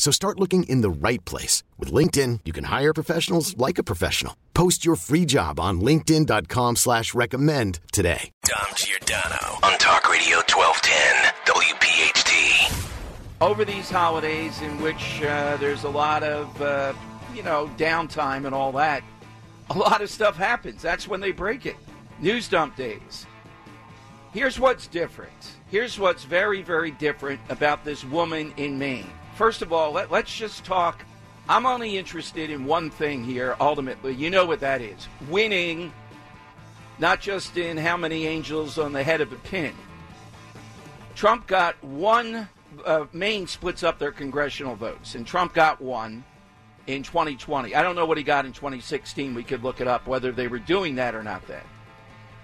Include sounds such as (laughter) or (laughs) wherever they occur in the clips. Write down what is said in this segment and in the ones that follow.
So start looking in the right place. With LinkedIn, you can hire professionals like a professional. Post your free job on linkedin.com slash recommend today. Dom Giordano on Talk Radio 1210 WPHT. Over these holidays in which uh, there's a lot of, uh, you know, downtime and all that, a lot of stuff happens. That's when they break it. News dump days. Here's what's different. Here's what's very, very different about this woman in Maine. First of all, let, let's just talk. I'm only interested in one thing here, ultimately. You know what that is winning, not just in how many angels on the head of a pin. Trump got one, uh, Maine splits up their congressional votes, and Trump got one in 2020. I don't know what he got in 2016. We could look it up whether they were doing that or not then.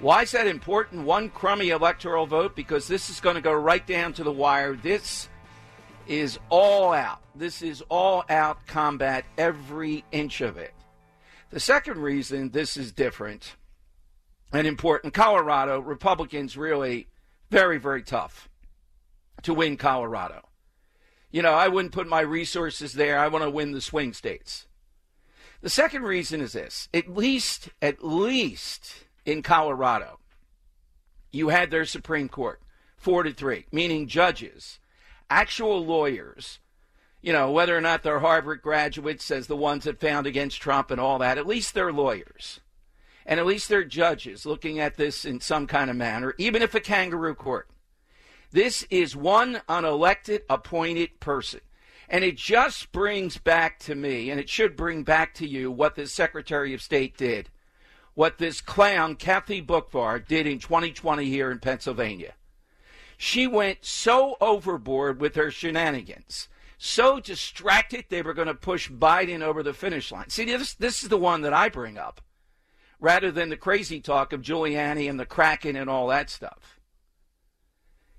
Why is that important? One crummy electoral vote because this is going to go right down to the wire. This is all out. This is all out combat, every inch of it. The second reason this is different and important Colorado, Republicans really very, very tough to win Colorado. You know, I wouldn't put my resources there. I want to win the swing states. The second reason is this at least, at least in Colorado, you had their Supreme Court, four to three, meaning judges actual lawyers, you know, whether or not they're Harvard graduates, as the ones that found against Trump and all that, at least they're lawyers. And at least they're judges looking at this in some kind of manner, even if a kangaroo court. This is one unelected, appointed person. And it just brings back to me, and it should bring back to you, what this Secretary of State did, what this clown, Kathy Boockvar, did in 2020 here in Pennsylvania. She went so overboard with her shenanigans, so distracted they were going to push Biden over the finish line. See, this, this is the one that I bring up, rather than the crazy talk of Giuliani and the Kraken and all that stuff.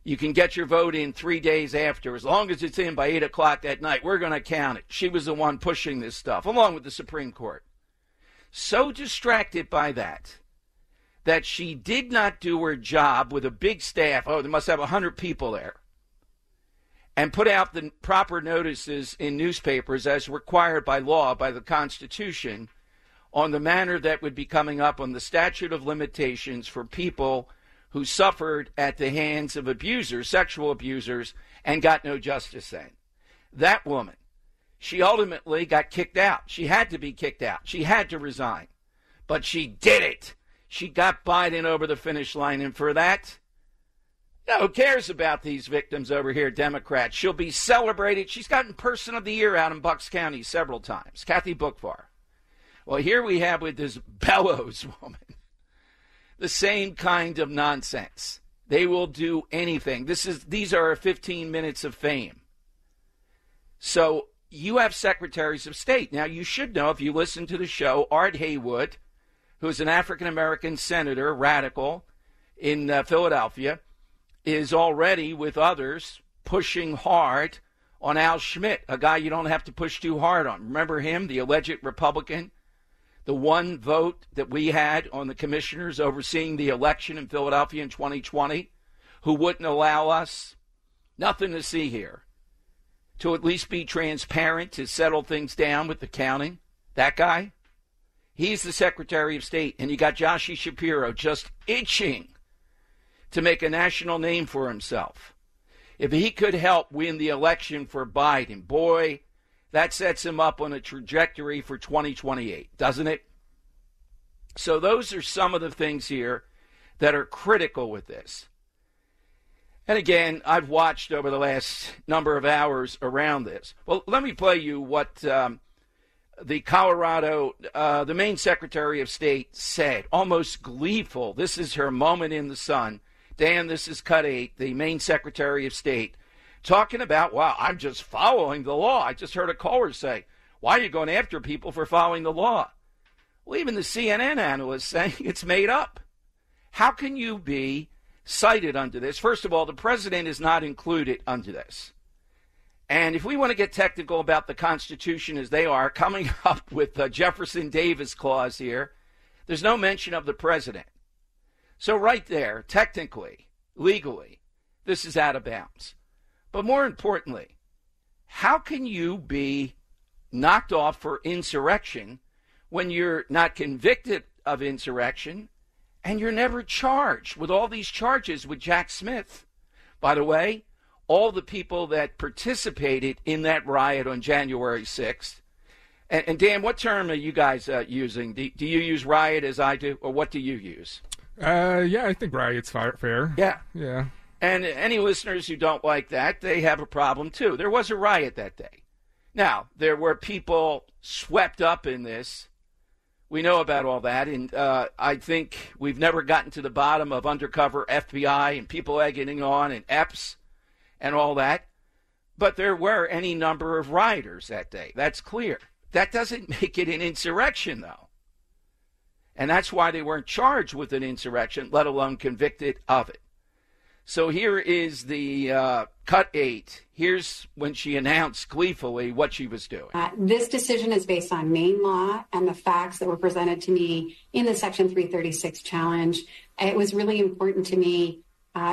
You can get your vote in three days after, as long as it's in by 8 o'clock that night. We're going to count it. She was the one pushing this stuff, along with the Supreme Court. So distracted by that that she did not do her job with a big staff. Oh, they must have 100 people there. And put out the proper notices in newspapers as required by law, by the Constitution, on the manner that would be coming up on the statute of limitations for people who suffered at the hands of abusers, sexual abusers, and got no justice then. That woman, she ultimately got kicked out. She had to be kicked out. She had to resign. But she did it. She got Biden over the finish line, and for that, no, who cares about these victims over here, Democrats? She'll be celebrated. She's gotten Person of the Year out in Bucks County several times. Kathy Boockvar. Well, here we have with this (laughs) Bellows woman the same kind of nonsense. They will do anything. This is these are 15 minutes of fame. So you have secretaries of state. Now you should know if you listen to the show, Art Haywood who's an African American senator, radical, in uh, Philadelphia, is already with others pushing hard on Al Schmidt, a guy you don't have to push too hard on. Remember him, the alleged Republican? The one vote that we had on the commissioners overseeing the election in Philadelphia in 2020, who wouldn't allow us, nothing to see here, to at least be transparent, to settle things down with the counting. That guy? He's the Secretary of State, and you got Joshie Shapiro just itching to make a national name for himself. If he could help win the election for Biden, boy, that sets him up on a trajectory for 2028, doesn't it? So, those are some of the things here that are critical with this. And again, I've watched over the last number of hours around this. Well, let me play you what um, the Colorado, uh, the Maine Secretary of State said, almost gleeful. This is her moment in the sun. Dan, this is cut eight, the Maine Secretary of State, talking about, wow, I'm just following the law. I just heard a caller say, why are you going after people for following the law? Well, even the CNN analyst (laughs) saying it's made up. How can you be cited under this? First of all, the president is not included under this. And if we want to get technical about the Constitution as they are, coming (laughs) up with the Jefferson Davis clause here, there's no mention of the president. So, right there, technically, legally, this is out of bounds. But more importantly, how can you be knocked off for insurrection when you're not convicted of insurrection and you're never charged with all these charges with Jack Smith? By the way, all the people that participated in that riot on January 6th. And, and Dan, what term are you guys uh, using? Do, do, you use riot as I do, or what do you use? Uh, yeah, I think riot's fair. Yeah. Yeah. And any listeners who don't like that, they have a problem too. There was a riot that day. Now, there were people swept up in this. We know about all that, and uh, I think we've never gotten to the bottom of undercover FBI and people egging on and Epps and all that. But there were any number of rioters that day. That's clear. That doesn't (laughs) make it an insurrection, though. And that's why they weren't charged with an insurrection, let alone convicted of it. So here is the uh, cut eight. Here's when she announced gleefully what she was doing. Uh, this decision is based on Maine law and the facts that were presented to me in the Section 336 challenge. It was really important to me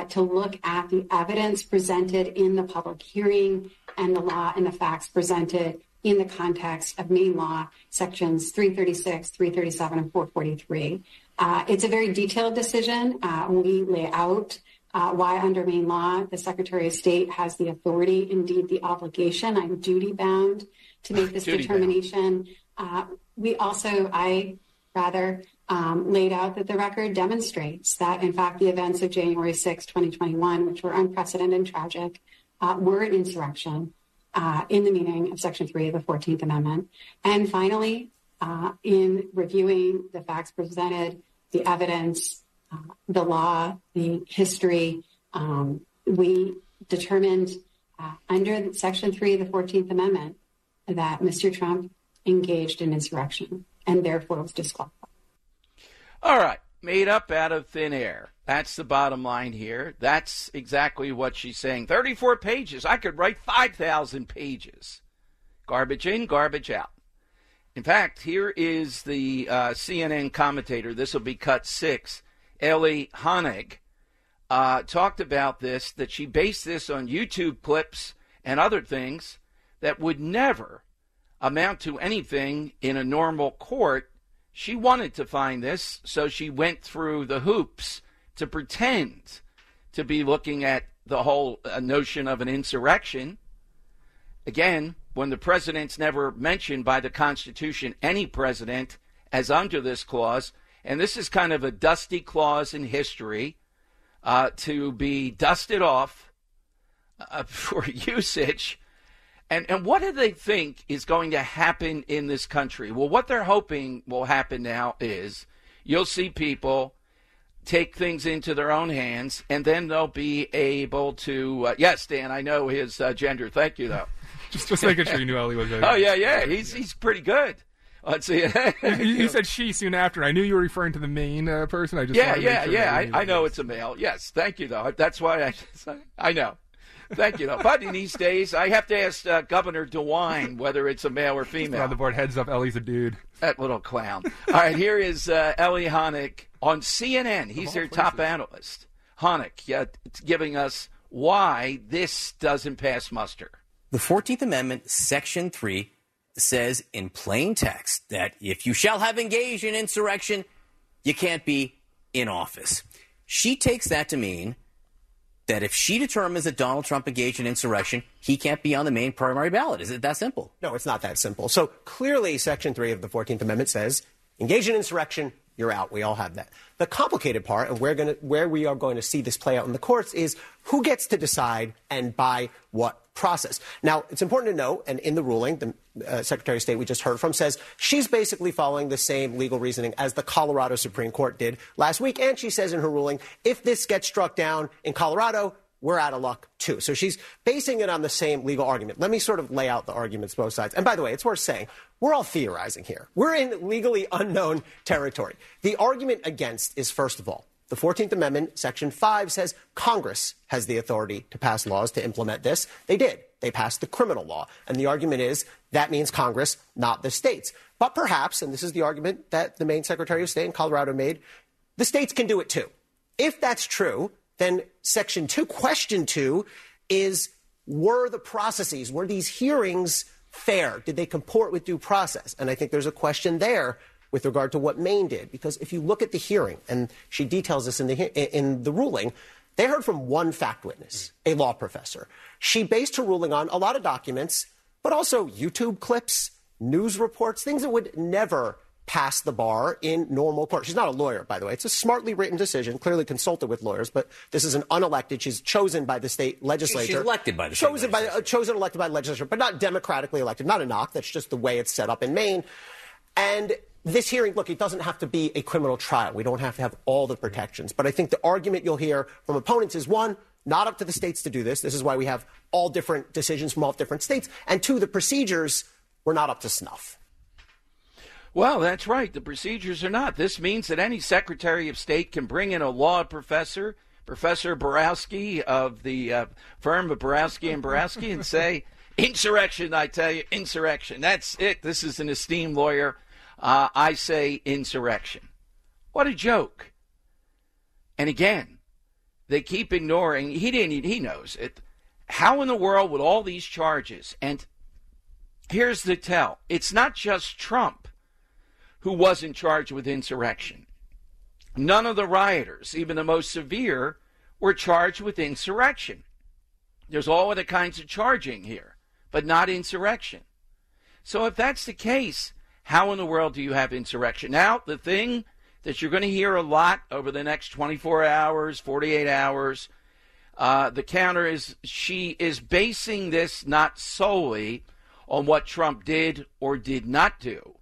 to look at the evidence presented in the public hearing and the law and the facts presented in the context of Maine law sections 336, 337, and 443. Uh, it's a very detailed decision. Uh, we lay out uh, why under Maine law the Secretary of State has the authority, indeed the obligation. I'm duty bound to make this determination. Uh, we also, I rather um, laid out that the record demonstrates that, in fact, the events of January 6, 2021, which were unprecedented and tragic, uh, were an insurrection uh, in the meaning of Section 3 of the 14th Amendment. And finally, uh, in reviewing the facts presented, the evidence, uh, the law, the history, um, we determined uh, under Section 3 of the 14th Amendment that Mr. Trump engaged in insurrection and therefore was disqualified. All right, made up out of thin air. That's the bottom line here. That's exactly what she's saying. 34 pages. I could write 5,000 pages. Garbage in, garbage out. In fact, here is the uh, CNN commentator. This will be cut six. Ellie Honig uh, talked about this, that she based this on YouTube clips and other things that would never amount to anything in a normal court she wanted to find this, so she went through the hoops to pretend to be looking at the whole uh, notion of an insurrection. Again, when the president's never mentioned by the Constitution, any president, as under this clause, and this is kind of a dusty clause in history uh, to be dusted off uh, (laughs) for usage and and what do they think is going to happen in this country? Well, what they're hoping will happen now is you'll see people take things into their own hands, and then they'll be able to. Uh, yes, Dan, I know his uh, gender. Thank you, though. (laughs) just just making sure you knew Ellie was. oh yeah, yeah, he's he's pretty good. Let's see. (laughs) you, (laughs) said she soon after. I knew you were referring to the Maine uh, person. I just yeah, yeah, sure yeah. I, I know it's a male. Yes, thank you though. That's why I I know. Thank you. But in these days, I have to ask uh, Governor DeWine whether it's a male or female. Just the board heads up. Ellie's a dude. That little clown. All right, here is uh, Ellie Honig on CNN. He's their places. top analyst. Honig, yeah, giving us why this doesn't pass muster. The 14th Amendment, Section 3, says in plain text that if you shall have engaged in insurrection, you can't be in office. She takes that to mean that if she determines that Donald Trump engaged in insurrection, he can't be on the Maine primary ballot. Is it that simple? No, it's not that simple. So clearly, Section 3 of the 14th Amendment says engage in insurrection, you're out. We all have that. The complicated part, and we're gonna, where we are going to see this play out in the courts, is who gets to decide and by what process. Now, it's important to note, and in the ruling, the uh, Secretary of State we just heard from says she's basically following the same legal reasoning as the Colorado Supreme Court did last week. And she says in her ruling, if this gets struck down in Colorado, we're out of luck too. So she's basing it on the same legal argument. Let me sort of lay out the arguments both sides. And by the way, it's worth saying we're all theorizing here. We're in legally unknown territory. The argument against is first of all, the 14th Amendment, Section 5 says Congress has the authority to pass laws to implement this. They did. They passed the criminal law. And the argument is that means Congress, not the states. But perhaps, and this is the argument that the Maine Secretary of State in Colorado made, the states can do it too. If that's true, then Section 2, Question 2 is were the processes, were these hearings fair? Did they comport with due process? And I think there's a question there with regard to what Maine did. Because if you look at the hearing, and she details this in the, in the ruling, they heard from one fact witness, a law professor. She based her ruling on a lot of documents, but also YouTube clips, news reports, things that would never pass the bar in normal court. She's not a lawyer, by the way. It's a smartly written decision, clearly consulted with lawyers, but this is an unelected. She's chosen by the state legislature. She's elected by the chosen by uh, chosen elected by the legislature, but not democratically elected. Not a knock. That's just the way it's set up in Maine. And this hearing, look, it doesn't have to be a criminal trial. We don't have to have all the protections. But I think the argument you'll hear from opponents is one, not up to the states to do this. This is why we have all different decisions from all different states. And two, the procedures were not up to snuff. Well, that's right. The procedures are not. This means that any Secretary of State can bring in a law professor, Professor Borowski of the uh, firm of Borowski and Borowski, and say, insurrection, I tell you, insurrection. That's it. This is an esteemed lawyer. Uh, I say insurrection. What a joke. And again, they keep ignoring, he didn't, he knows it. How in the world would all these charges, and here's the tell it's not just Trump who wasn't charged with insurrection. None of the rioters, even the most severe, were charged with insurrection. There's all other kinds of charging here, but not insurrection. So if that's the case, how in the world do you have insurrection? Now, the thing that you're going to hear a lot over the next 24 hours, 48 hours, uh, the counter is she is basing this not solely on what Trump did or did not do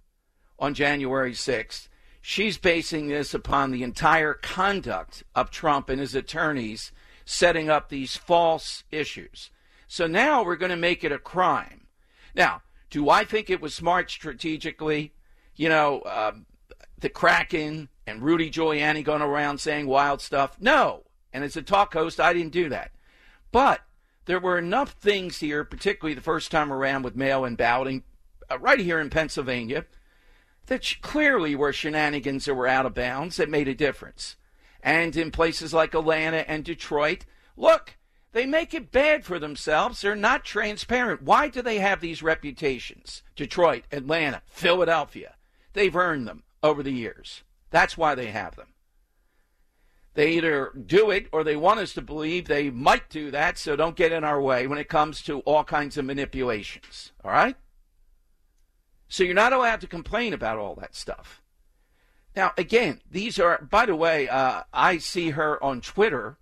on January 6th. She's basing this upon the entire conduct of Trump and his attorneys setting up these false issues. So now we're going to make it a crime. Now, do I think it was smart strategically? You know, uh, the Kraken and Rudy Giuliani going around saying wild stuff? No. And as a talk host, I didn't do that. But there were enough things here, particularly the first time around with mail in balloting, uh, right here in Pennsylvania, that clearly were shenanigans that were out of bounds that made a difference. And in places like Atlanta and Detroit, look, they make it bad for themselves. They're not transparent. Why do they have these reputations? Detroit, Atlanta, Philadelphia. They've earned them over the years. That's why they have them. They either do it or they want us to believe they might do that, so don't get in our way when it comes to all kinds of manipulations. All right? So you're not allowed to complain about all that stuff. Now, again, these are, by the way, uh, I see her on Twitter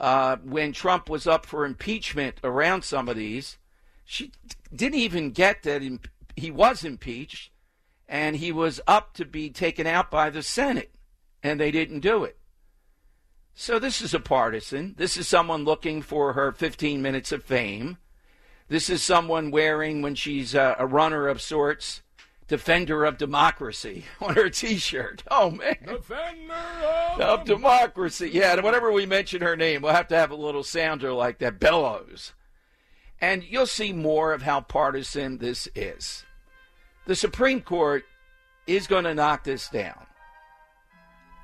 uh, when Trump was up for impeachment around some of these. She didn't even get that he was impeached and he was up to be taken out by the Senate, and they didn't do it. So this is a partisan. This is someone looking for her 15 minutes of fame. This is someone wearing, when she's a, a runner of sorts, defender of democracy (laughs) on her T-shirt. Oh man, defender of, of democracy. Yeah, and whenever we mention her name, we'll have to have a little sounder like that, bellows. And you'll see more of how partisan this is. The Supreme Court is going to knock this down.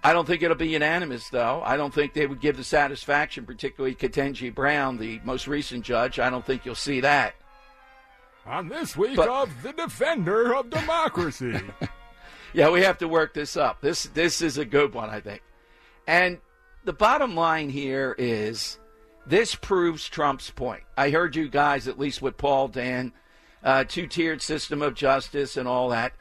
I don't think it'll be unanimous, though. I don't think they would give the satisfaction, particularly Ketanji Brown, the most recent judge. I don't think you'll see that. On this week But- of the Defender of Democracy. (laughs) Yeah, we have to work this up. This this is a good one, I think. And the bottom line here is This proves Trump's point. I heard you guys, at least with Paul, Dan, uh, two tiered system of justice and all that.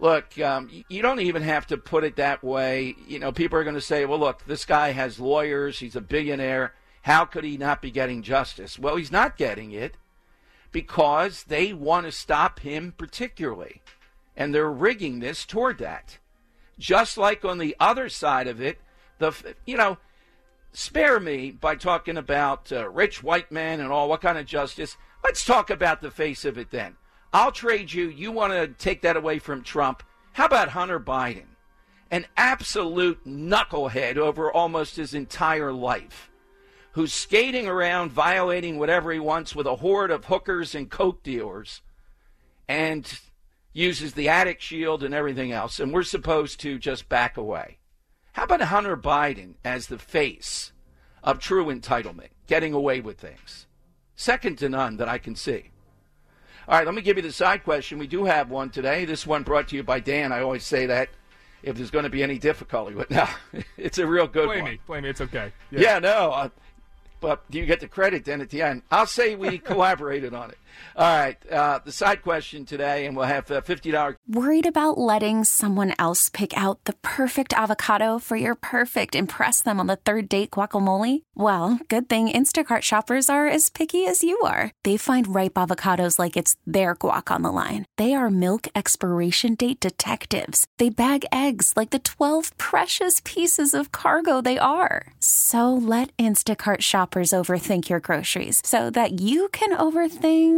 Look, um, you don't even have to put it that way. You know, people are going to say, well, look, this guy has lawyers, he's a billionaire. How could he not be getting justice? Well, he's not getting it because they want to stop him particularly. And they're rigging this toward that. Just like on the other side of it, the you know, spare me by talking about uh, rich white men and all what kind of justice. Let's talk about the face of it then. I'll trade you. You want to take that away from Trump? How about Hunter Biden? An absolute knucklehead over almost his entire life, who's skating around violating whatever he wants with a horde of hookers and coke dealers, and uses the attic shield and everything else, and we're supposed to just back away. How about Hunter Biden as the face of true entitlement, getting away with things? Second to none that I can see. All right, let me give you the side question. We do have one today. This one brought to you by Dan. I always say that if there's going to be any difficulty, but (laughs) no, it's a real good blame one. Blame me, blame me. It's okay. Yeah, yeah no. Uh, but do you get the credit then at the end. I'll say we (laughs) collaborated on it. All right, uh, the side question today, and we'll have uh, fifty dollars. Worried about letting someone else pick out the perfect avocado for your perfect impress them on the third date guacamole? Well, good thing Instacart shoppers are as picky as you are. They find ripe avocados like it's their guac on the line. They are milk expiration date detectives. They bag eggs like the twelve precious pieces of cargo they are. So let Instacart shoppers overthink your groceries so that you can overthink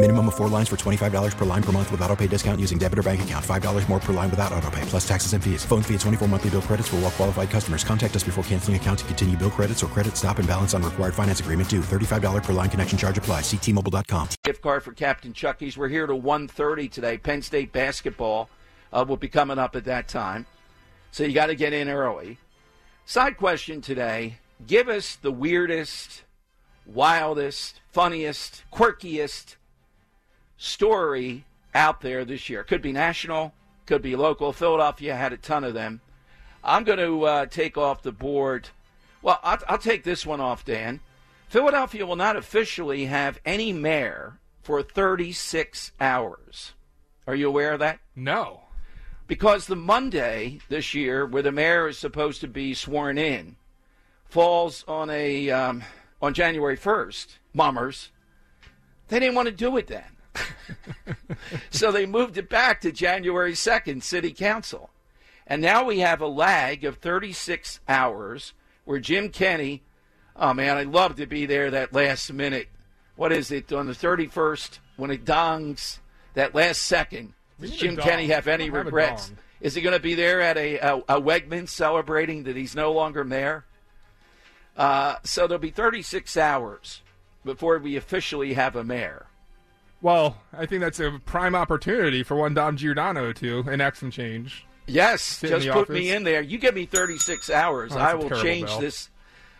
Minimum of four lines for $25 per line per month with auto pay discount using debit or bank account. $5 more per line without auto pay, plus taxes and fees. Phone fee at 24 monthly bill credits for all well qualified customers. Contact us before canceling account to continue bill credits or credit stop and balance on required finance agreement due. $35 per line connection charge apply. Ctmobile.com. Gift card for Captain Chucky's. We're here to 1.30 today. Penn State basketball uh, will be coming up at that time. So you got to get in early. Side question today. Give us the weirdest, wildest, funniest, quirkiest story out there this year. Could be national, could be local. Philadelphia had a ton of them. I'm going to uh, take off the board. Well, I'll, I'll take this one off, Dan. Philadelphia will not officially have any mayor for 36 hours. Are you aware of that? No. Because the Monday this year, where the mayor is supposed to be sworn in, falls on a um, on January 1st. Mummers. They didn't want to do it then. (laughs) so they moved it back to January 2nd, City Council. And now we have a lag of 36 hours where Jim Kenney, oh man, I'd love to be there that last minute. What is it, on the 31st, when it dongs, that last second? Does Jim Kenney have any have regrets? Is he going to be there at a, a, a Wegman celebrating that he's no longer mayor? Uh, so there'll be 36 hours before we officially have a mayor. Well, I think that's a prime opportunity for one Dom Giordano to enact some change. Yes, Sit just put office. me in there. You give me 36 hours, Oh, that's I will change this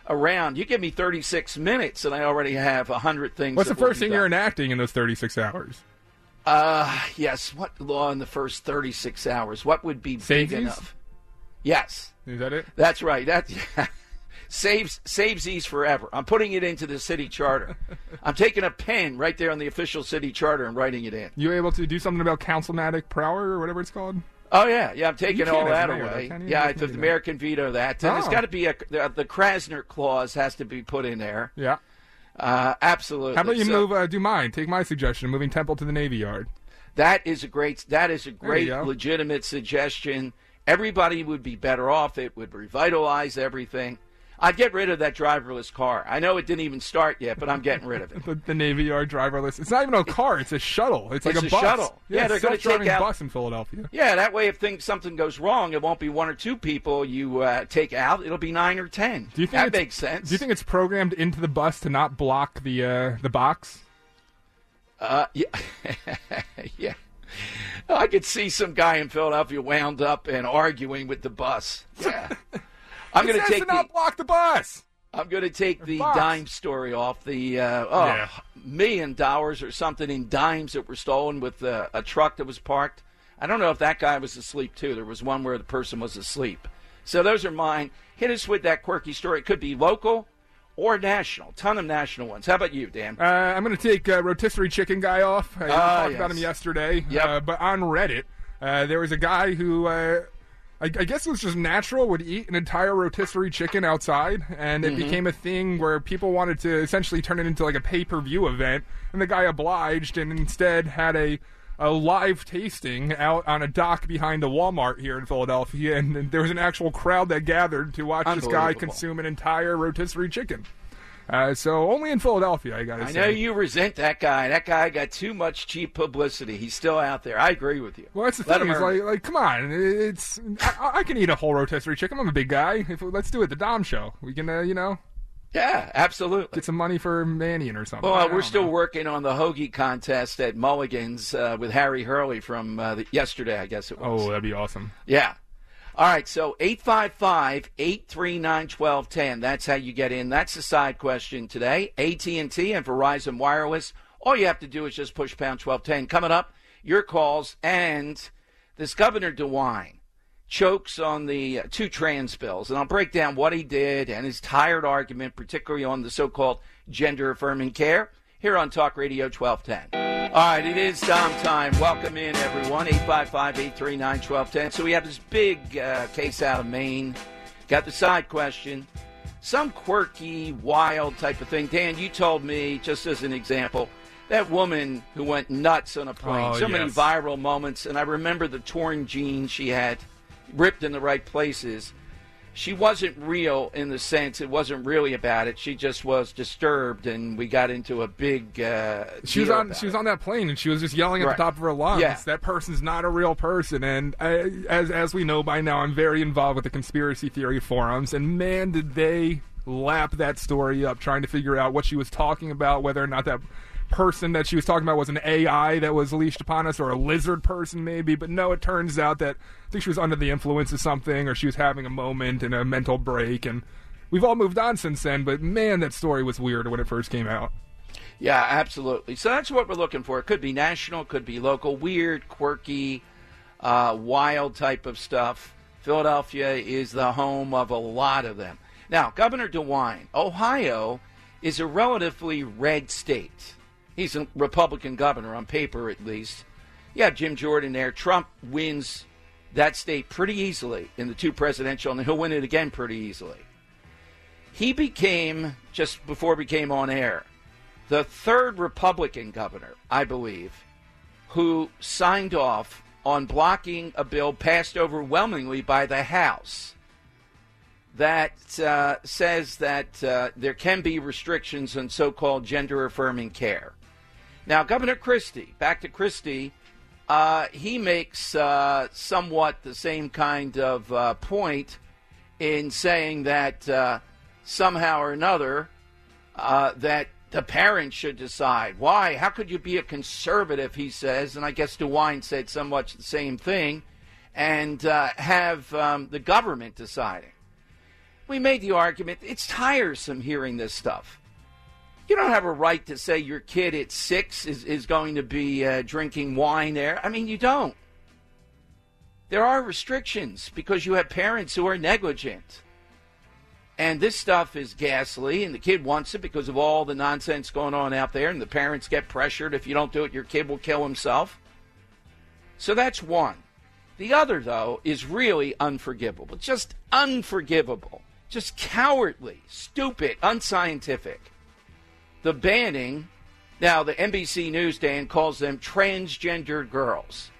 around. You give me 36 minutes, and I already have 100 things. What's the first thing you're enacting in those 36 hours? Uh, yes. What law in the first 36 hours? What would be big enough? Yes, Is that it? that's right. That (laughs) saves saves these forever. I'm putting it into the city charter. (laughs) I'm taking a pen right there on the official city charter and writing it in. You're able to do something about councilmanic power or whatever it's called? Oh yeah, yeah. I'm taking all that mayor, away. you? Yeah, I- the mayor can veto that. And There's Oh. got to be a the, the Krasner clause has to be put in there. Yeah. Uh, absolutely. How about you So- move? Uh, do mine. Take my suggestion, moving Temple to the Navy Yard. That is a great. That is a great, legitimate suggestion. Everybody would be better off. It would revitalize everything. I'd get rid of that driverless car. I know it didn't even start yet, but I'm getting rid of it. (laughs) The, the Navy Yard driverless. It's not even a car. It's a shuttle. It's like a, a bus. shuttle. Yeah, they're gonna take out- bus in Philadelphia. Yeah, that way, if things something goes wrong, it won't be one or two people you uh, take out. It'll be nine or ten. Do you think that makes sense? Do you think it's programmed into the bus to not block the uh, the box? Uh, yeah, (laughs) yeah. I could see some guy in Philadelphia wound up and arguing with the bus. Yeah. (laughs) I'm going to take the, not block the bus. I'm going to take the box. dime story off the uh, oh, Yeah. million dollars or something in dimes that were stolen with uh, a truck that was parked. I don't know if that guy was asleep too. There was one where the person was asleep. So those are mine. Hit us with that quirky story. It could be local or national. Ton of national ones. How about you, Dan? Uh, I'm going to take uh, rotisserie chicken guy off. Uh, you Ah, talked about him yesterday. Yep. Uh, but on Reddit, uh, there was a guy who. I, I guess it was just natural, would eat an entire rotisserie chicken outside, and it Mhm. became a thing where people wanted to essentially turn it into like a pay per view event, and the guy obliged and instead had a a live tasting out on a dock behind a Walmart here in Philadelphia, and, and there was an actual crowd that gathered to watch this guy consume an entire rotisserie chicken. Uh, so only in Philadelphia, I gotta I say. know you resent that guy. That guy got too much cheap publicity. He's still out there. I agree with you. Well, that's the Let thing. Is like, like, come on. It's I, I can eat a whole rotisserie chicken. I'm a big guy. If, let's do it. The Dom Show. We can, uh, you know, Yeah, absolutely. get some money for Mannion or something. Well, we're still know. working on the hoagie contest at Mulligan's uh, with Harry Hurley from uh, the, yesterday, I guess it was. Oh, that'd be awesome. Yeah. All right, so 855 839 1210. That's how you get in. That's the side question today. AT&T and Verizon Wireless. All you have to do is just push pound 1210. Coming up, your calls and this Governor DeWine chokes on the uh, two trans bills. And I'll break down what he did and his tired argument, particularly on the so called gender affirming care, here on Talk Radio 1210. All right, it is Dom time. Welcome in, everyone. 855 839 1210. So we have this big uh, case out of Maine. Got the side question. Some quirky, wild type of thing. Dan, you told me, just as an example, that woman who went nuts on a plane. Oh, so many viral moments. And I remember the torn jeans she had ripped in the right places. She wasn't real in the sense it wasn't really about it. She just was disturbed, and we got into a big. Uh, She was on. She was on that plane, and she was just yelling at Right. the top of her lungs. Yeah. That person's not a real person. And I, as as we know by now, I'm very involved with the conspiracy theory forums. And man, did they lap that story up, trying to figure out what she was talking about, whether or not that person that she was talking about was an AI that was leashed upon us, or a lizard person maybe. But no, it turns out that I think she was under the influence of something, or she was having a moment and a mental break. And we've all moved on since then. But man, that story was weird when it first came out. Yeah, absolutely. So that's what we're looking for. It could be national, it could be local, weird, quirky, uh, wild type of stuff. Philadelphia is the home of a lot of them. Now, Governor DeWine, Ohio is a relatively red state. He's a Republican governor on paper, at least. Yeah, Jim Jordan there. Trump wins that state pretty easily in the two presidential, and he'll win it again pretty easily. He became, just before we came on air, the third Republican governor, I believe, who signed off on blocking a bill passed overwhelmingly by the House that uh, says that uh, there can be restrictions on so called gender affirming care. Now, Governor Christie, back to Christie, uh, he makes uh, somewhat the same kind of uh, point in saying that uh, somehow or another uh, that the parents should decide. Why? How could you be a conservative, he says, and I guess DeWine said somewhat the same thing, and uh, have um, the government deciding? We made the argument it's tiresome hearing this stuff. You don't have a right to say your kid at six is, is going to be uh, drinking wine there. I mean, you don't. There are restrictions because you have parents who are negligent. And this stuff is ghastly, and the kid wants it because of all the nonsense going on out there, and the parents get pressured. If you don't do it, your kid will kill himself. So that's one. The other, though, is really unforgivable. Just unforgivable. Just cowardly, stupid, unscientific. The banning. Now, the NBC News Dan calls them transgender girls.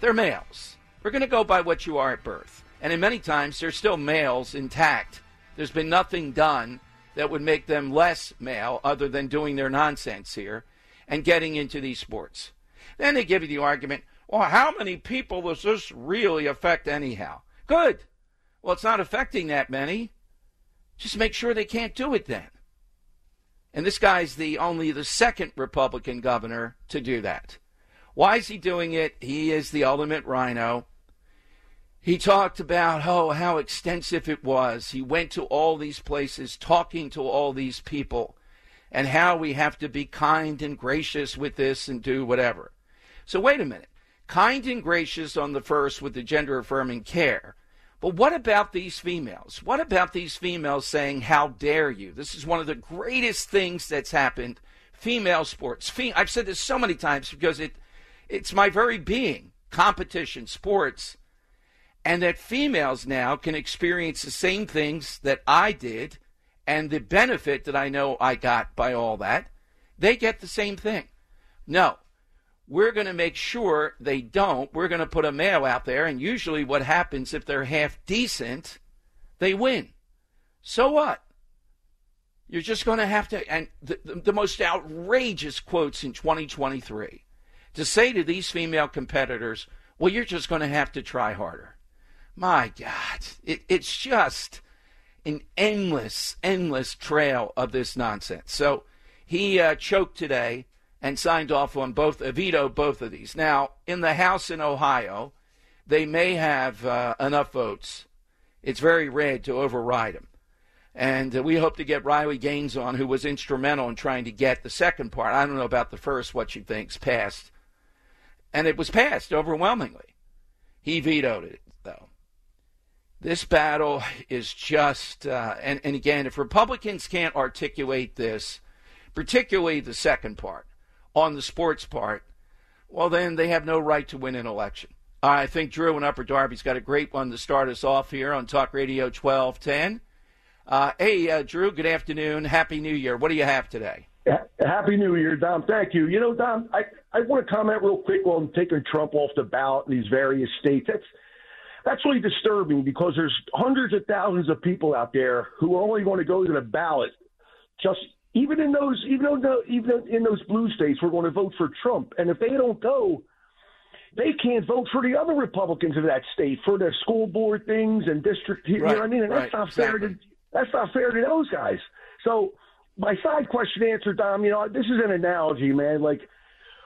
They're males. We're going to go by what you are at birth. And in many times, they're still males intact. There's been nothing done that would make them less male other than doing their nonsense here and getting into these sports. Then they give you the argument well, how many people does this really affect anyhow? Good. Well, it's not affecting that many. Just make sure they can't do it then. And this guy's the only the second Republican governor to do that. Why is he doing it? He is the ultimate RINO. He talked about oh how extensive it was. He went to all these places talking to all these people and how we have to be kind and gracious with this and do whatever. So wait a minute kind and gracious on the first with the gender affirming care. But what about these females? What about these females saying, How dare you? This is one of the greatest things that's happened. Female sports. I've said this so many times because it, it's my very being competition, sports, and that females now can experience the same things that I did and the benefit that I know I got by all that. They get the same thing. No, we're going to make sure they don't. We're going to put a male out there, and usually what happens if they're half decent, they win. So what? You're just going to have to, and the, the, the most outrageous quotes in 2023 to say to these female competitors, well, you're just going to have to try harder. My God, it, it's just an endless, endless trail of this nonsense. So he uh, choked today and signed off on both, uh, vetoed both of these. Now, in the House in Ohio, they may have uh, enough votes. It's very red to override them. And uh, we hope to get Riley Gaines on, who was instrumental in trying to get the second part. I don't know about the first, what she thinks, passed. And it was passed overwhelmingly. He vetoed it, though. This battle is just, uh, and, and again, if Republicans can't articulate this, particularly the second part, on the sports part, well, then they have no right to win an election. I think Drew and Upper Darby's got a great one to start us off here on Talk Radio 1210. Uh, hey, uh, Drew, good afternoon. Happy New Year. What do you have today? Happy New Year, Dom. Thank you. You know, Dom, I, I want to comment real quick on taking Trump off the ballot in these various states. That's that's really disturbing because there's hundreds of thousands of people out there who are only going to go to the ballot just even in those even though even in those blue states we're going to vote for Trump. And if they don't go they can't vote for the other Republicans of that state for their school board things and district you right, know what I mean? And right, that's not exactly. fair to that's not fair to those guys. So my side question answer Dom you know this is an analogy man like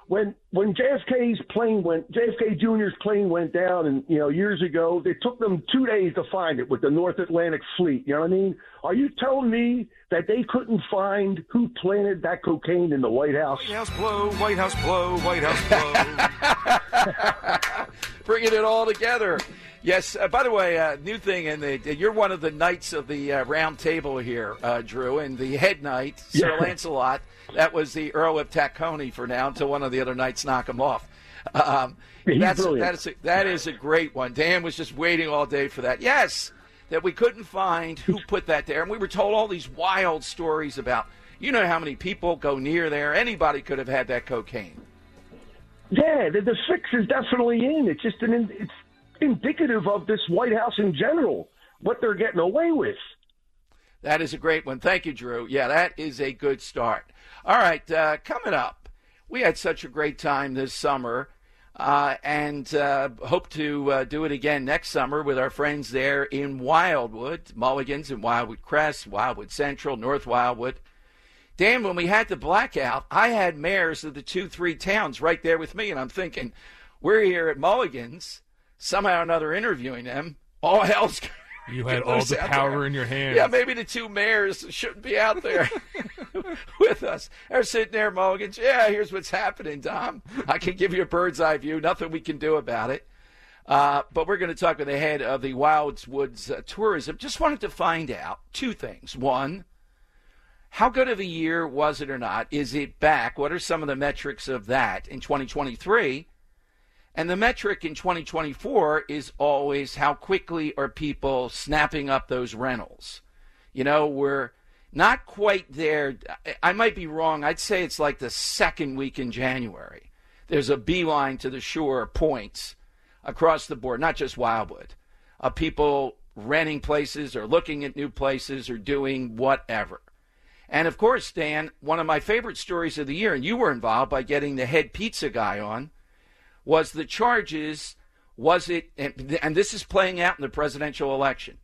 when when JFK's plane went, JFK Jr.'s plane went down, and you know years ago, it took them two days to find it with the North Atlantic Fleet. You know what I mean? Are you telling me that they couldn't find who planted that cocaine in the White House? White House blow, White House blow, White House blow. (laughs) Bringing it all together. Yes. Uh, by the way, uh, new thing, and you're one of the knights of the uh, round table here, uh, Drew, and the head knight, Sir yeah. Lancelot. That was the Earl of Tacony for now until one of the other knights knock him off. Um, that's that is a, that is a great one. Dan was just waiting all day for that. Yes, that we couldn't find who put that there, and we were told all these wild stories about. You know how many people go near there? Anybody could have had that cocaine. Yeah, the, the fix is definitely in. It's just an it's indicative of this White House in general, what they're getting away with. That is a great one. Thank you, Drew. Yeah, that is a good start. All right, uh, coming up, we had such a great time this summer. Uh, and uh, hope to uh, do it again next summer with our friends there in Wildwood, Mulligan's and Wildwood Crest, Wildwood Central, North Wildwood. Dan, when we had the blackout, I had mayors of the two, three towns right there with me, and I'm thinking, we're here at Mulligan's, somehow or another interviewing them. All hell's you had (laughs) all the power there. in your hands. Yeah, maybe the two mayors shouldn't be out there (laughs) (laughs) with us. They're sitting there, Mulligan's. Yeah, here's what's happening, Dom. I can give you a bird's eye view. Nothing we can do about it. Uh, but we're going to talk with the head of the Wildwoods uh, Tourism. Just wanted to find out two things. One, how good of a year was it or not? Is it back? What are some of the metrics of that in 2023? And the metric in 2024 is always how quickly are people snapping up those rentals. You know, we're Not quite there. I might be wrong. I'd say it's like the second week in January. There's a beeline to the shore points across the board, not just Wildwood, of people renting places or looking at new places or doing whatever. And of course, Dan, one of my favorite stories of the year, and you were involved by getting the head pizza guy on, was the charges. Was it, and this is playing out in the presidential election,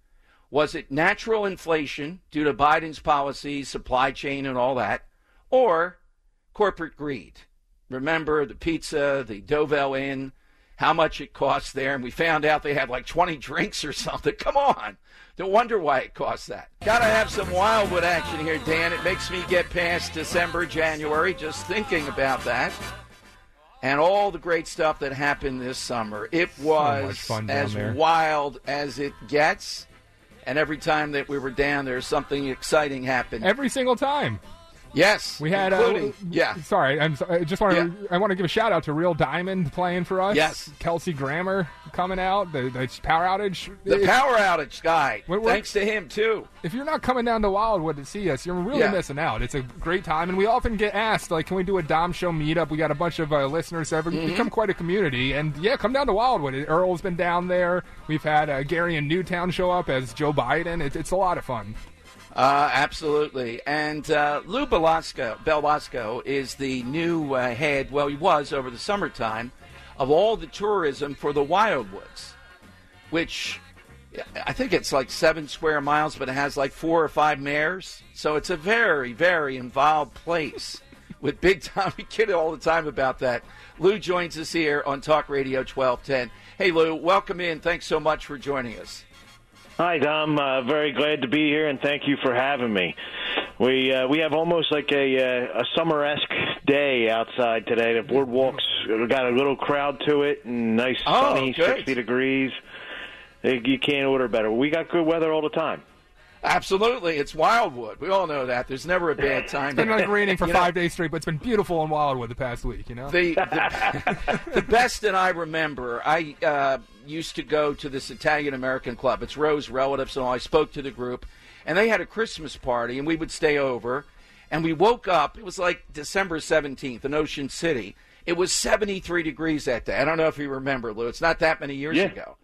was it natural inflation due to Biden's policies, supply chain, and all that, or corporate greed? Remember the pizza, the Deauville Inn, how much it cost there, and we found out they had like 20 (laughs) drinks or something. Come on. Don't wonder why it costs that. Gotta have some Wildwood action here, Dan. It makes me get past December, January, just thinking about that. And all the great stuff that happened this summer. It was so as there. wild as it gets. And every time that we were down there, something exciting happened. Every single time. Yes, we had. including- uh, yeah. Sorry, I'm. so- I just want to. I want to give a shout out to Real Diamond playing for us. Yes. Kelsey Grammer coming out. The, the power outage. The power outage guy. We're- Thanks to him too. If you're not coming down to Wildwood to see us, you're really Yeah. missing out. It's a great time, and we often get asked, like, can we do a Dom Show meetup? We got a bunch of uh, listeners that have Mhm. become quite a community, and yeah, come down to Wildwood. Earl's been down there. We've had uh, Gary and Newtown show up as Joe Biden. It, it's a lot of fun. Uh, absolutely. And uh, Lou Belasco, Belasco is the new uh, head, well, he was over the summertime, of all the tourism for the Wildwoods, which I think it's like seven square miles, but it has like four or five mayors. So it's a very, very involved place (laughs) with big time. (laughs) We kid all the time about that. Lou joins us here on Talk Radio 1210. Hey, Lou, welcome in. Thanks so much for joining us. Hi, Dom. Uh, very glad to be here, and thank you for having me. We uh, we have almost like a uh, a summer esque day outside today. The boardwalks got a little crowd to it, and nice Oh, sunny, good. sixty degrees. You can't order better. We got good weather all the time. Absolutely, it's Wildwood. We all know that. There's never a bad time. It's been like raining for (laughs) You know, five days straight, but it's been beautiful in Wildwood the past week. You know. The, the, (laughs) the best that I remember, I uh, used to go to this Italian American club. It's Rose relatives, and all. I spoke to the group, and they had a Christmas party, and we would stay over. And we woke up. It was like December 17th in Ocean City. It was 73 degrees that day. I don't know if you remember, Lou. It's not that many years Yeah. ago.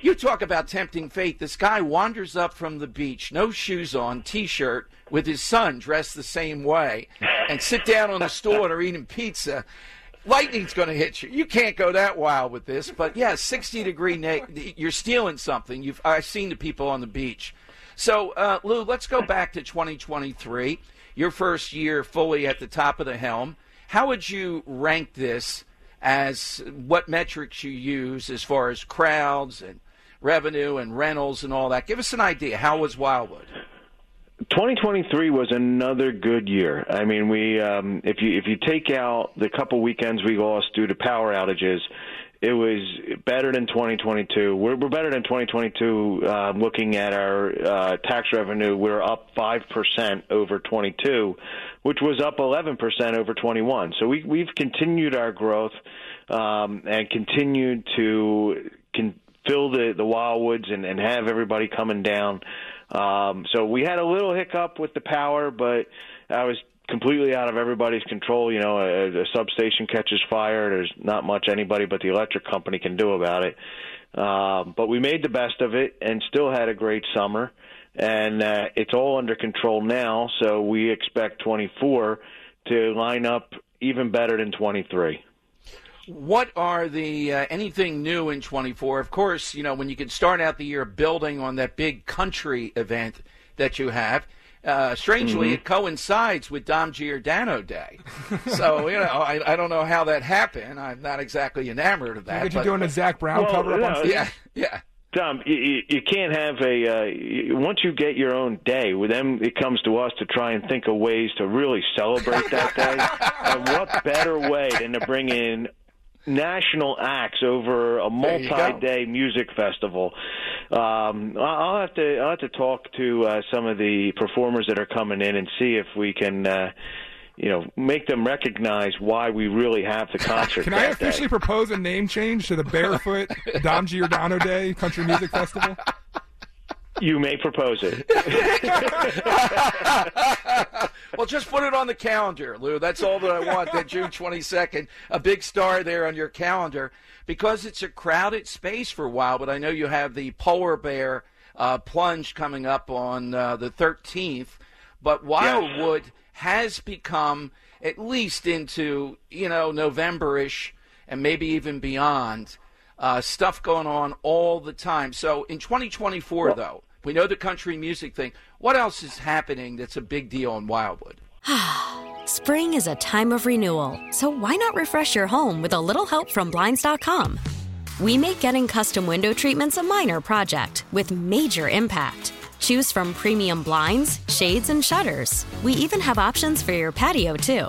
You talk about tempting fate. This guy wanders up from the beach, no shoes on, t-shirt, with his son dressed the same way, and sit down on the stool and are eating pizza. Lightning's going to hit you. You can't go that wild with this, but yeah, 60 degree. Na- you're stealing something. You've I've seen the people on the beach. So, uh, Lou, let's go back to 2023. Your first year fully at the top of the helm. How would you rank this as what metrics you use as far as crowds and revenue and rentals and all that? Give us an idea. How was Wildwood? 2023 was another good year. I mean, we um, if you if you take out the couple weekends we lost due to power outages, it was better than 2022. We're, we're better than 2022. Uh, looking at our uh, tax revenue, we're up five percent over 22, which was up 11 percent over 21. So we we've continued our growth um, and continued to can fill the the wildwoods and, and have everybody coming down. Um, so we had a little hiccup with the power, but I was completely out of everybody's control. You know, a, a substation catches fire. There's not much anybody but the electric company can do about it. Um, but we made the best of it and still had a great summer. And uh, it's all under control now. So we expect 24 to line up even better than 23. What are the uh, anything new in 24? Of course, you know when you can start out the year building on that big country event that you have. Uh, strangely, Mm-hmm. it coincides with Dom Giordano Day, (laughs) so you know I, I don't know how that happened. I'm not exactly enamored of that. Look at you but- doing a Zac Brown Well, cover up on no, stage. Yeah, yeah. Tom, you, you- you can't have a. Uh, you- once you get your own day, with them, it comes to us to try and think of ways to really celebrate that day. (laughs) and what better way than to bring in national acts over a There you go. multi-day music festival? Um, I- I'll have to. I'll have to talk to uh, some of the performers that are coming in and see if we can. Uh, you know, make them recognize why we really have the concert. (laughs) Can I that day. officially propose a name change to the Barefoot (laughs) Dom Giordano Day Country Music Festival? You may propose it. (laughs) well, just put it on the calendar, Lou. That's all that I want. that June (laughs) 22nd, a big star there on your calendar, because it's a crowded space for a while. But I know you have the polar bear uh, plunge coming up on uh, the 13th. But Wildwood yes. has become at least into you know Novemberish and maybe even beyond. Uh, stuff going on all the time. So in 2024, well, though, we know the country music thing. What else is happening that's a big deal in Wildwood? (sighs) Spring is a time of renewal, so why not refresh your home with a little help from Blinds.com? We make getting custom window treatments a minor project with major impact. Choose from premium blinds, shades, and shutters. We even have options for your patio, too.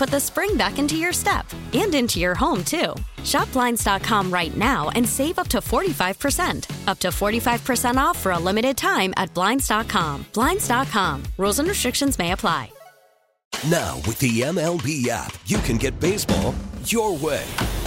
put the spring back into your step and into your home, too. Shop Blinds.com right now and save up to 45%. Up to 45% off for a limited time at Blinds.com. Blinds.com. Rules and restrictions may apply. Now, with the MLB app, you can get baseball your way.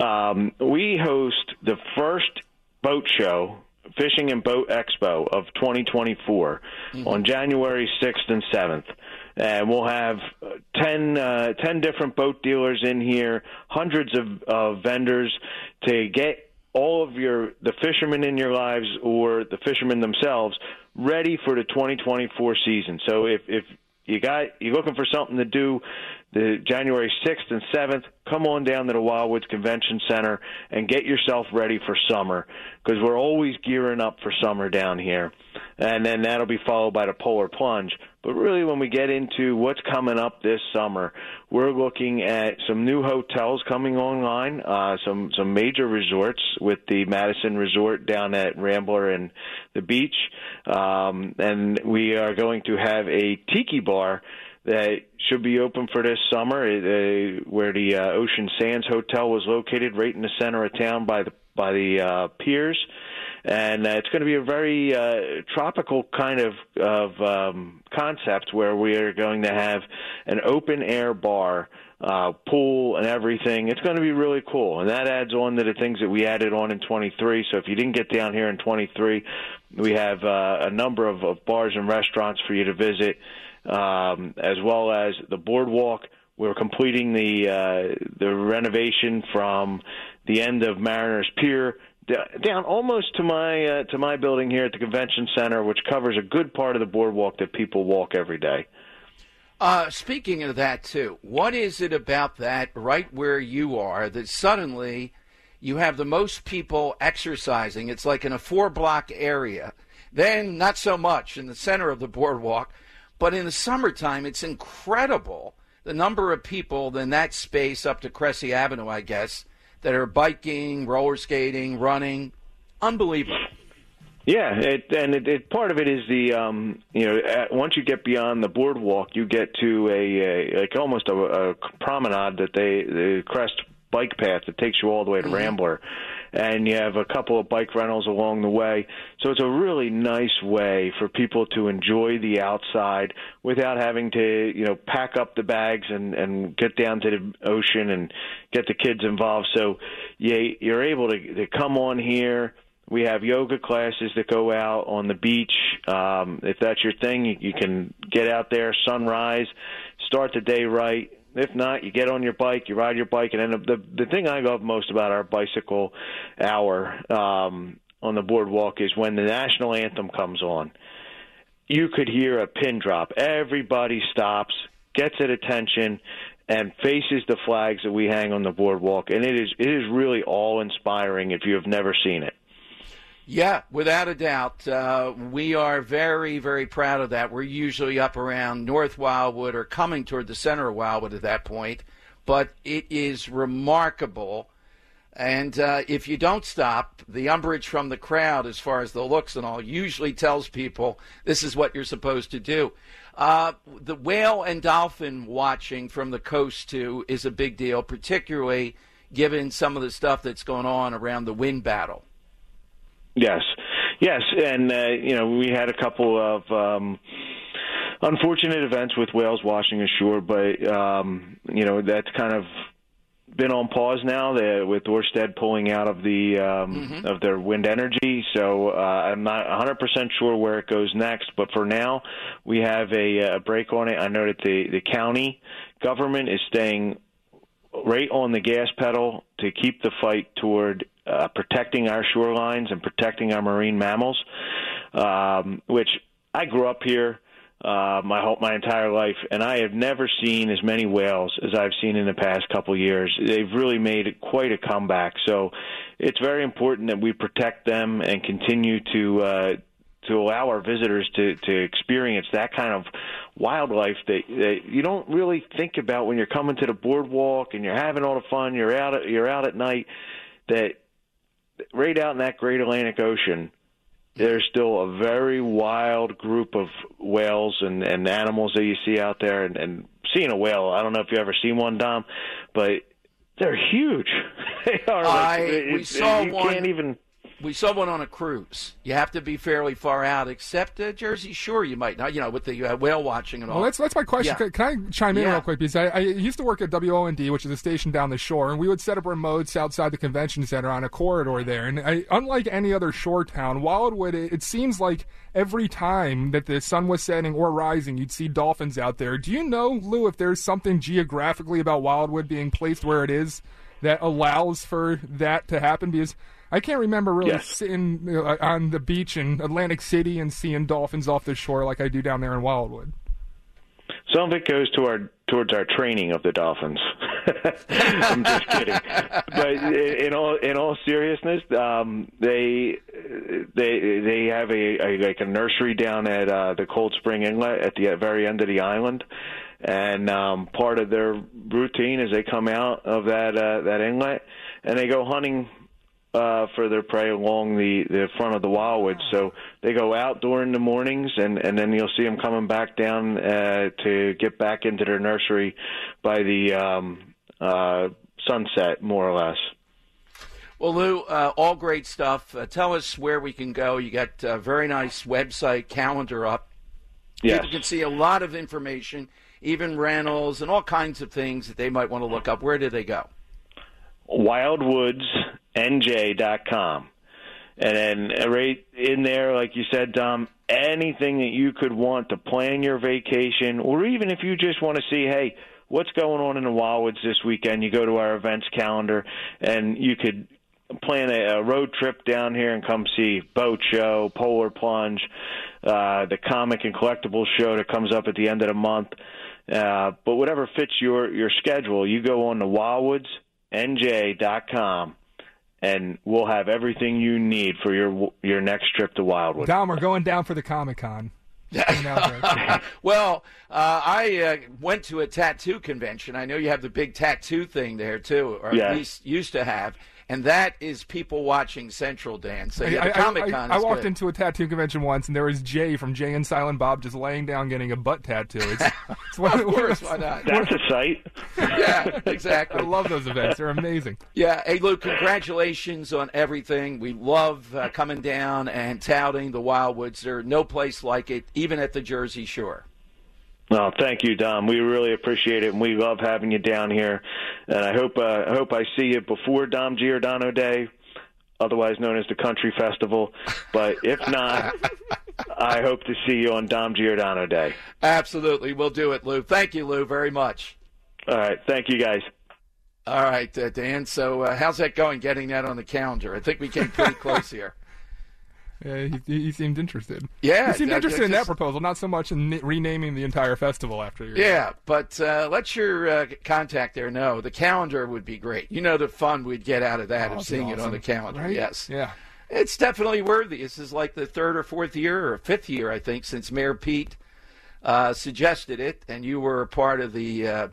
Um, we host the first boat show, Fishing and Boat Expo of 2024 mm-hmm. on January 6th and 7th. And we'll have 10, uh, 10 different boat dealers in here, hundreds of, of vendors to get all of your the fishermen in your lives or the fishermen themselves ready for the 2024 season. So if if you got you're looking for something to do the January 6th and 7th, come on down to the Wildwoods Convention Center and get yourself ready for summer because we're always gearing up for summer down here. And then that'll be followed by the Polar Plunge. But really, when we get into what's coming up this summer, we're looking at some new hotels coming online, uh, some some major resorts with the Madison Resort down at Rambler and the beach, um, and we are going to have a tiki bar that should be open for this summer, uh, where the uh, Ocean Sands Hotel was located, right in the center of town by the by the uh, piers, and uh, it's going to be a very uh, tropical kind of of um, concept where we are going to have an open air bar. Uh, pool and everything. It's going to be really cool, and that adds on to the things that we added on in 23. So if you didn't get down here in 23, we have uh, a number of, of bars and restaurants for you to visit um, as well as the boardwalk. We're completing the uh, the renovation from the end of Mariners Pier down almost to my uh, to my building here at the convention center, which covers a good part of the boardwalk that people walk every day. Uh, speaking of that too, what is it about that right where you are that suddenly you have the most people exercising? It's like in a four block area. Then not so much in the center of the boardwalk. But in the summertime, it's incredible the number of people in that space up to Cressy Avenue, I guess, that are biking, roller skating, running. Unbelievable. Yeah, it, and it, it, part of it is the um, you know at, once you get beyond the boardwalk, you get to a, a like almost a, a promenade that they the crest bike path that takes you all the way to mm-hmm. Rambler, and you have a couple of bike rentals along the way. So it's a really nice way for people to enjoy the outside without having to, you know, pack up the bags and and get down to the ocean and get the kids involved. So you you're able to, to come on here. We have yoga classes that go out on the beach. Um, if that's your thing, you, you can get out there, sunrise, start the day right, if not, you get on your bike, you ride your bike, and then the the thing I love most about our bicycle hour um, on the boardwalk is when the national anthem comes on. you could hear a pin drop. Everybody stops, gets at attention, and faces the flags that we hang on the boardwalk. And it is it is really awe inspiring if you have never seen it. Yeah, without a doubt. Uh, we are very, very proud of that. We're usually up around North Wildwood or coming toward the center of Wildwood at that point. But it is remarkable. And uh, if you don't stop, the umbrage from the crowd, as far as the looks and all, usually tells people this is what you're supposed to do. Uh, the whale and dolphin watching from the coast, too, is a big deal, particularly given some of the stuff that's going on around the wind battle. Yes, yes, and uh, you know we had a couple of um, unfortunate events with whales washing ashore, but um, you know that's kind of been on pause now the, with Orsted pulling out of the um, mm-hmm. of their wind energy. So uh, I'm not 100% sure where it goes next, but for now we have a, a break on it. I know that the the county government is staying right on the gas pedal to keep the fight toward uh, protecting our shorelines and protecting our marine mammals, um, which I grew up here uh, my whole my entire life, and I have never seen as many whales as I've seen in the past couple years. They've really made quite a comeback. So it's very important that we protect them and continue to. Uh, to allow our visitors to to experience that kind of wildlife that, that you don't really think about when you're coming to the boardwalk and you're having all the fun. You're out at, you're out at night. That right out in that Great Atlantic Ocean, there's still a very wild group of whales and, and animals that you see out there. And, and seeing a whale, I don't know if you've ever seen one, Dom, but they're huge. (laughs) they are. I, like, we saw you one. Can't even we saw one on a cruise. You have to be fairly far out, except uh, Jersey Shore. You might not, you know, with the uh, whale watching and all. Well, that's that's my question. Yeah. Can, I chime in Yeah. real quick? Because I, I used to work at WOND, which is a station down the shore, and we would set up remotes outside the convention center on a corridor there. And I, unlike any other shore town, Wildwood, it, it seems like every time that the sun was setting or rising, you'd see dolphins out there. Do you know, Lou, if there's something geographically about Wildwood being placed where it is that allows for that to happen? Because I can't remember really Yes. sitting uh, on the beach in Atlantic City and seeing dolphins off the shore like I do down there in Wildwood. Some of it goes to our towards our training of the dolphins. (laughs) I'm just kidding. But in all in all seriousness, um, they they they have a, a like a nursery down at uh, the Cold Spring Inlet at the very end of the island. And um, part of their routine is they come out of that uh, that inlet and they go hunting uh, for their prey along the, the front of the wildwood. So they go out during the mornings, and, and then you'll see them coming back down uh, to get back into their nursery by the um, uh, sunset, more or less. Well, Lou, uh, all great stuff. Uh, tell us where we can go. You got a very nice website calendar up. Yes. People can see a lot of information, even rentals and all kinds of things that they might want to look up. Where do they go? wildwoodsnj.com. And then uh, right in there, like you said, Dom, anything that you could want to plan your vacation, or even if you just want to see, hey, what's going on in the Wildwoods this weekend, you go to our events calendar and you could plan a, a road trip down here and come see boat show, polar plunge, uh, the comic and collectibles show that comes up at the end of the month. Uh, but whatever fits your, your schedule, you go on to wildwoodsnj.com and we'll have everything you need for your your next trip to Wildwood. Dom, we're going down for the Comic Con. (laughs) well, uh, I uh, went to a tattoo convention. I know you have the big tattoo thing there too, or Yeah. at least used to have, and that is people watching Central Dance. So yeah, I, Comic Con. I, I is walked good. into a tattoo convention once, and there was Jay from Jay and Silent Bob just laying down getting a butt tattoo. It's, (laughs) it's one Of course, why not? That's a sight. (laughs) yeah, exactly. I love those events; they're amazing. Yeah, hey Lou, congratulations on everything. We love uh, coming down and touting the Wildwoods. There's no place like it, even at the Jersey Shore. Well, thank you, Dom. We really appreciate it, and we love having you down here. And I hope uh, I hope I see you before Dom Giordano Day, otherwise known as the Country Festival. But if not, (laughs) I hope to see you on Dom Giordano Day. Absolutely, we'll do it, Lou. Thank you, Lou, very much. All right, thank you, guys. All right, uh, Dan. So, uh, how's that going? Getting that on the calendar? I think we came pretty (laughs) close here. Yeah, he, he seemed interested. Yeah, he seemed interested that in that proposal, not so much in renaming the entire festival after you. Yeah, but uh, let your uh, contact there know. The calendar would be great. You know the fun we'd get out of that Oh, of seeing it on the calendar. Right? Yes. Yeah. It's definitely worthy. This is like the third or fourth year or fifth year, I think, since Mayor Pete uh, suggested it, and you were a part of the uh,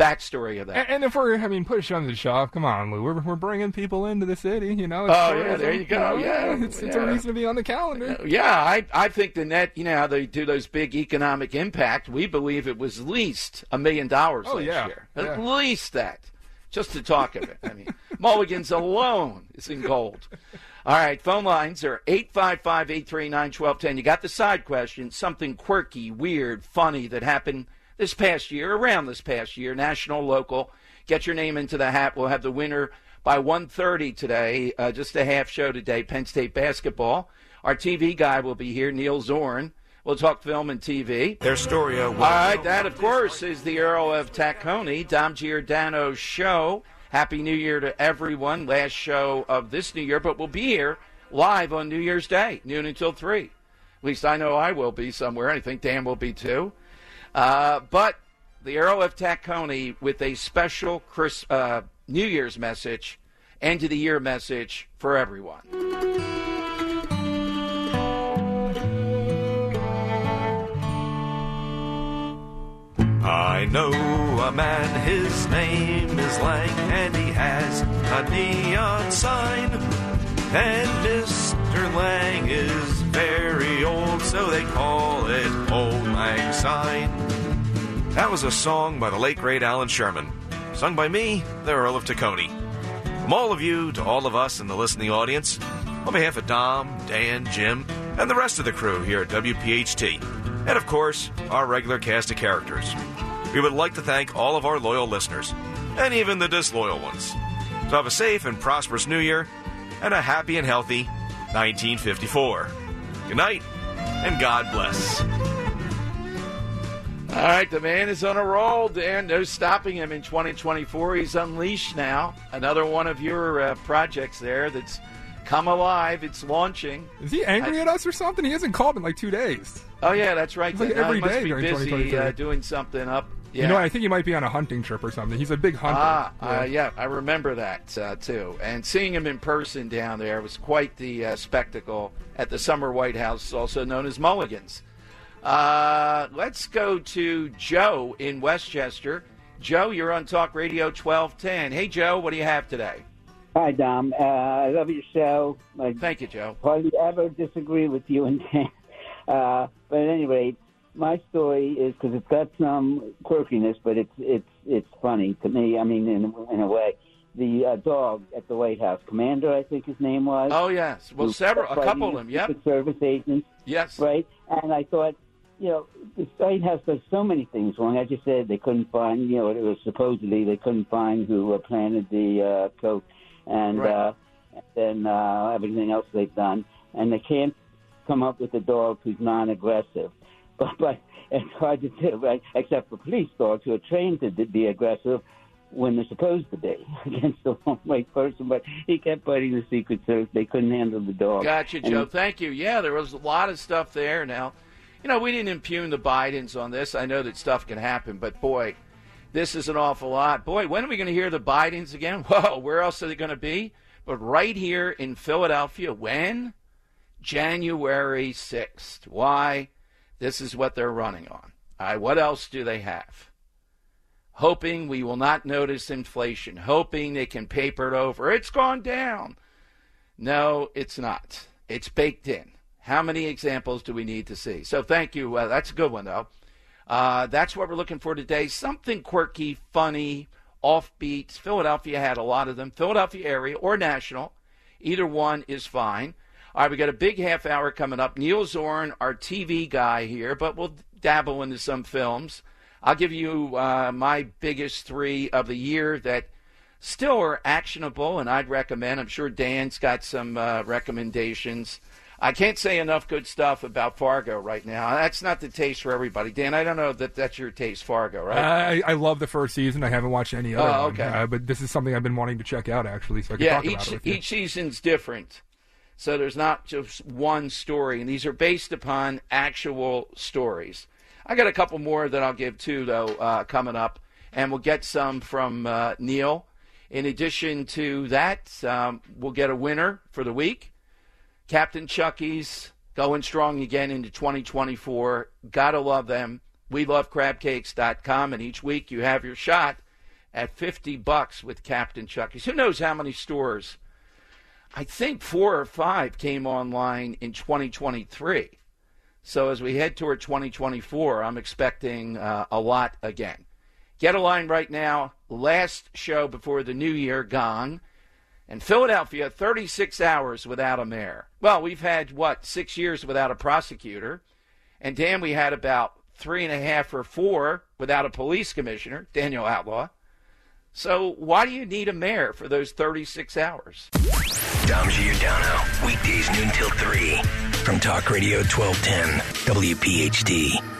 backstory of that. And, and if we're, I mean, push on the shop, come on, Lou. We're, we're bringing people into the city, you know. Oh, yeah, there you go, know, yeah, (laughs) It's, it's a reason to be on the calendar. Uh, yeah, I, I think the net, you know, how they do those big economic impact, we believe it was at least a million dollars Oh, last yeah, year. At yeah. least that. Just to talk of it. I mean, (laughs) Mulligan's alone is in gold. All right, phone lines are 855 839 1210. You got the side question, something quirky, weird, funny that happened this past year, around this past year, national, local. Get your name into the hat. We'll have the winner by 1.30 today, uh, just a half show today, Penn State basketball. Our TV guy will be here, Neil Zoren. We'll talk film and TV. Their story. Uh, All right, that of course is the Earl of Tacony, Dom Giordano's show. Happy New Year to everyone. Last show of this New Year, but we'll be here live on New Year's Day, noon until three. At least I know I will be somewhere. I think Dan will be too. Uh, but the Earl of Tacony with a special Chris, uh, New Year's message, end of the year message for everyone. I know a man, his name is Lang, and he has a neon sign. And Mr. Lang is very old, so they call it Old Lang Syne. That was a song by the late great Allan Sherman, sung by me, the Earl of Tacony. From all of you to all of us in the listening audience, on behalf of Dom, Dan, Jim, and the rest of the crew here at WPHT, and of course, our regular cast of characters, we would like to thank all of our loyal listeners, and even the disloyal ones. So have a safe and prosperous new year, and a happy and healthy 1954. Good night, and God bless. All right, the man is on a roll, Dan. No stopping him in 2024. He's unleashed now. Another one of your uh, projects there that's come alive. It's launching. Is he angry I- at us or something? He hasn't called in like two days. Oh yeah, that's right. It's like every he must be during busy 2023. uh, doing something up. Yeah. You know, I think he might be on a hunting trip or something. He's a big hunter. Ah, uh, yeah, I remember that uh, too. And seeing him in person down there was quite the uh, spectacle at the Summer White House, also known as Mulligan's. Uh, let's go to Joe in Westchester. Joe, you're on Talk Radio 1210. Hey, Joe, what do you have today? Hi, Dom. Uh, I love your show. I Thank you, Joe. I hardly ever disagree with you and (laughs) Uh, but at any rate, my story is because it's got some quirkiness, but it's it's it's funny to me. I mean, in in a way, the uh, dog at the White House, Commander, I think his name was. Oh yes, well, several, a couple of them. Yep. Service agents. Yes. Right. And I thought, you know, the White House does so many things wrong. I just said they couldn't find, you know, it was supposedly they couldn't find who uh, planted the uh, coat, and Right. uh, then uh, everything else they've done, and they can't come up with a dog who's non-aggressive. (laughs) But but it's hard to do, right? Except for police dogs who are trained to be aggressive when they're supposed to be (laughs) against the (laughs) wrong right person. But he kept fighting the Secret Service. They couldn't handle the dog. Gotcha, And Joe. Thank you. Yeah, there was a lot of stuff there. Now, you know, we didn't impugn the Bidens on this. I know that stuff can happen, but boy, this is an awful lot. Boy, when are we going to hear the Bidens again? (laughs) Whoa, where else are they going to be? But right here in Philadelphia. When? January 6th. Why? This is what they're running on. All right, what else do they have? Hoping we will not notice inflation, hoping they can paper it over. It's gone down. No, it's not. It's baked in. How many examples do we need to see? So thank you. Uh, that's a good one, though. Uh, that's what we're looking for today. Something quirky, funny, offbeat. Philadelphia had a lot of them. Philadelphia area or national. Either one is fine. All right, we got a big half hour coming up. Neil Zoren, our TV guy here, but we'll dabble into some films. I'll give you uh, my biggest three of the year that still are actionable and I'd recommend. I'm sure Dan's got some uh, recommendations. I can't say enough good stuff about Fargo right now. That's not the taste for everybody. Dan, I don't know that that's your taste, Fargo, right? I, I love the first season. I haven't watched any other Oh, okay. uh, but this is something I've been wanting to check out actually, so I can yeah, talk each about it with each season's different. So there's not just one story, and these are based upon actual stories. I got a couple more that I'll give too, though, uh, coming up, and we'll get some from uh, Neil. In addition to that, um, we'll get a winner for the week. Captain Chucky's going strong again into 2024. Gotta love them. We love crabcakes.com, and each week you have your shot at 50 bucks with Captain Chucky's. Who knows how many stores? I think four or five came online in 2023. So as we head toward 2024, I'm expecting uh, a lot again. Get a line right now. Last show before the new year gone. And Philadelphia, 36 hours without a mayor. Well, we've had, what, six years without a prosecutor. And Dan, we had about three and a half or four without a police commissioner, Danielle Outlaw. So why do you need a mayor for those 36 hours? Dom Giordano, weekdays noon till 3 from Talk Radio 1210, WPHT.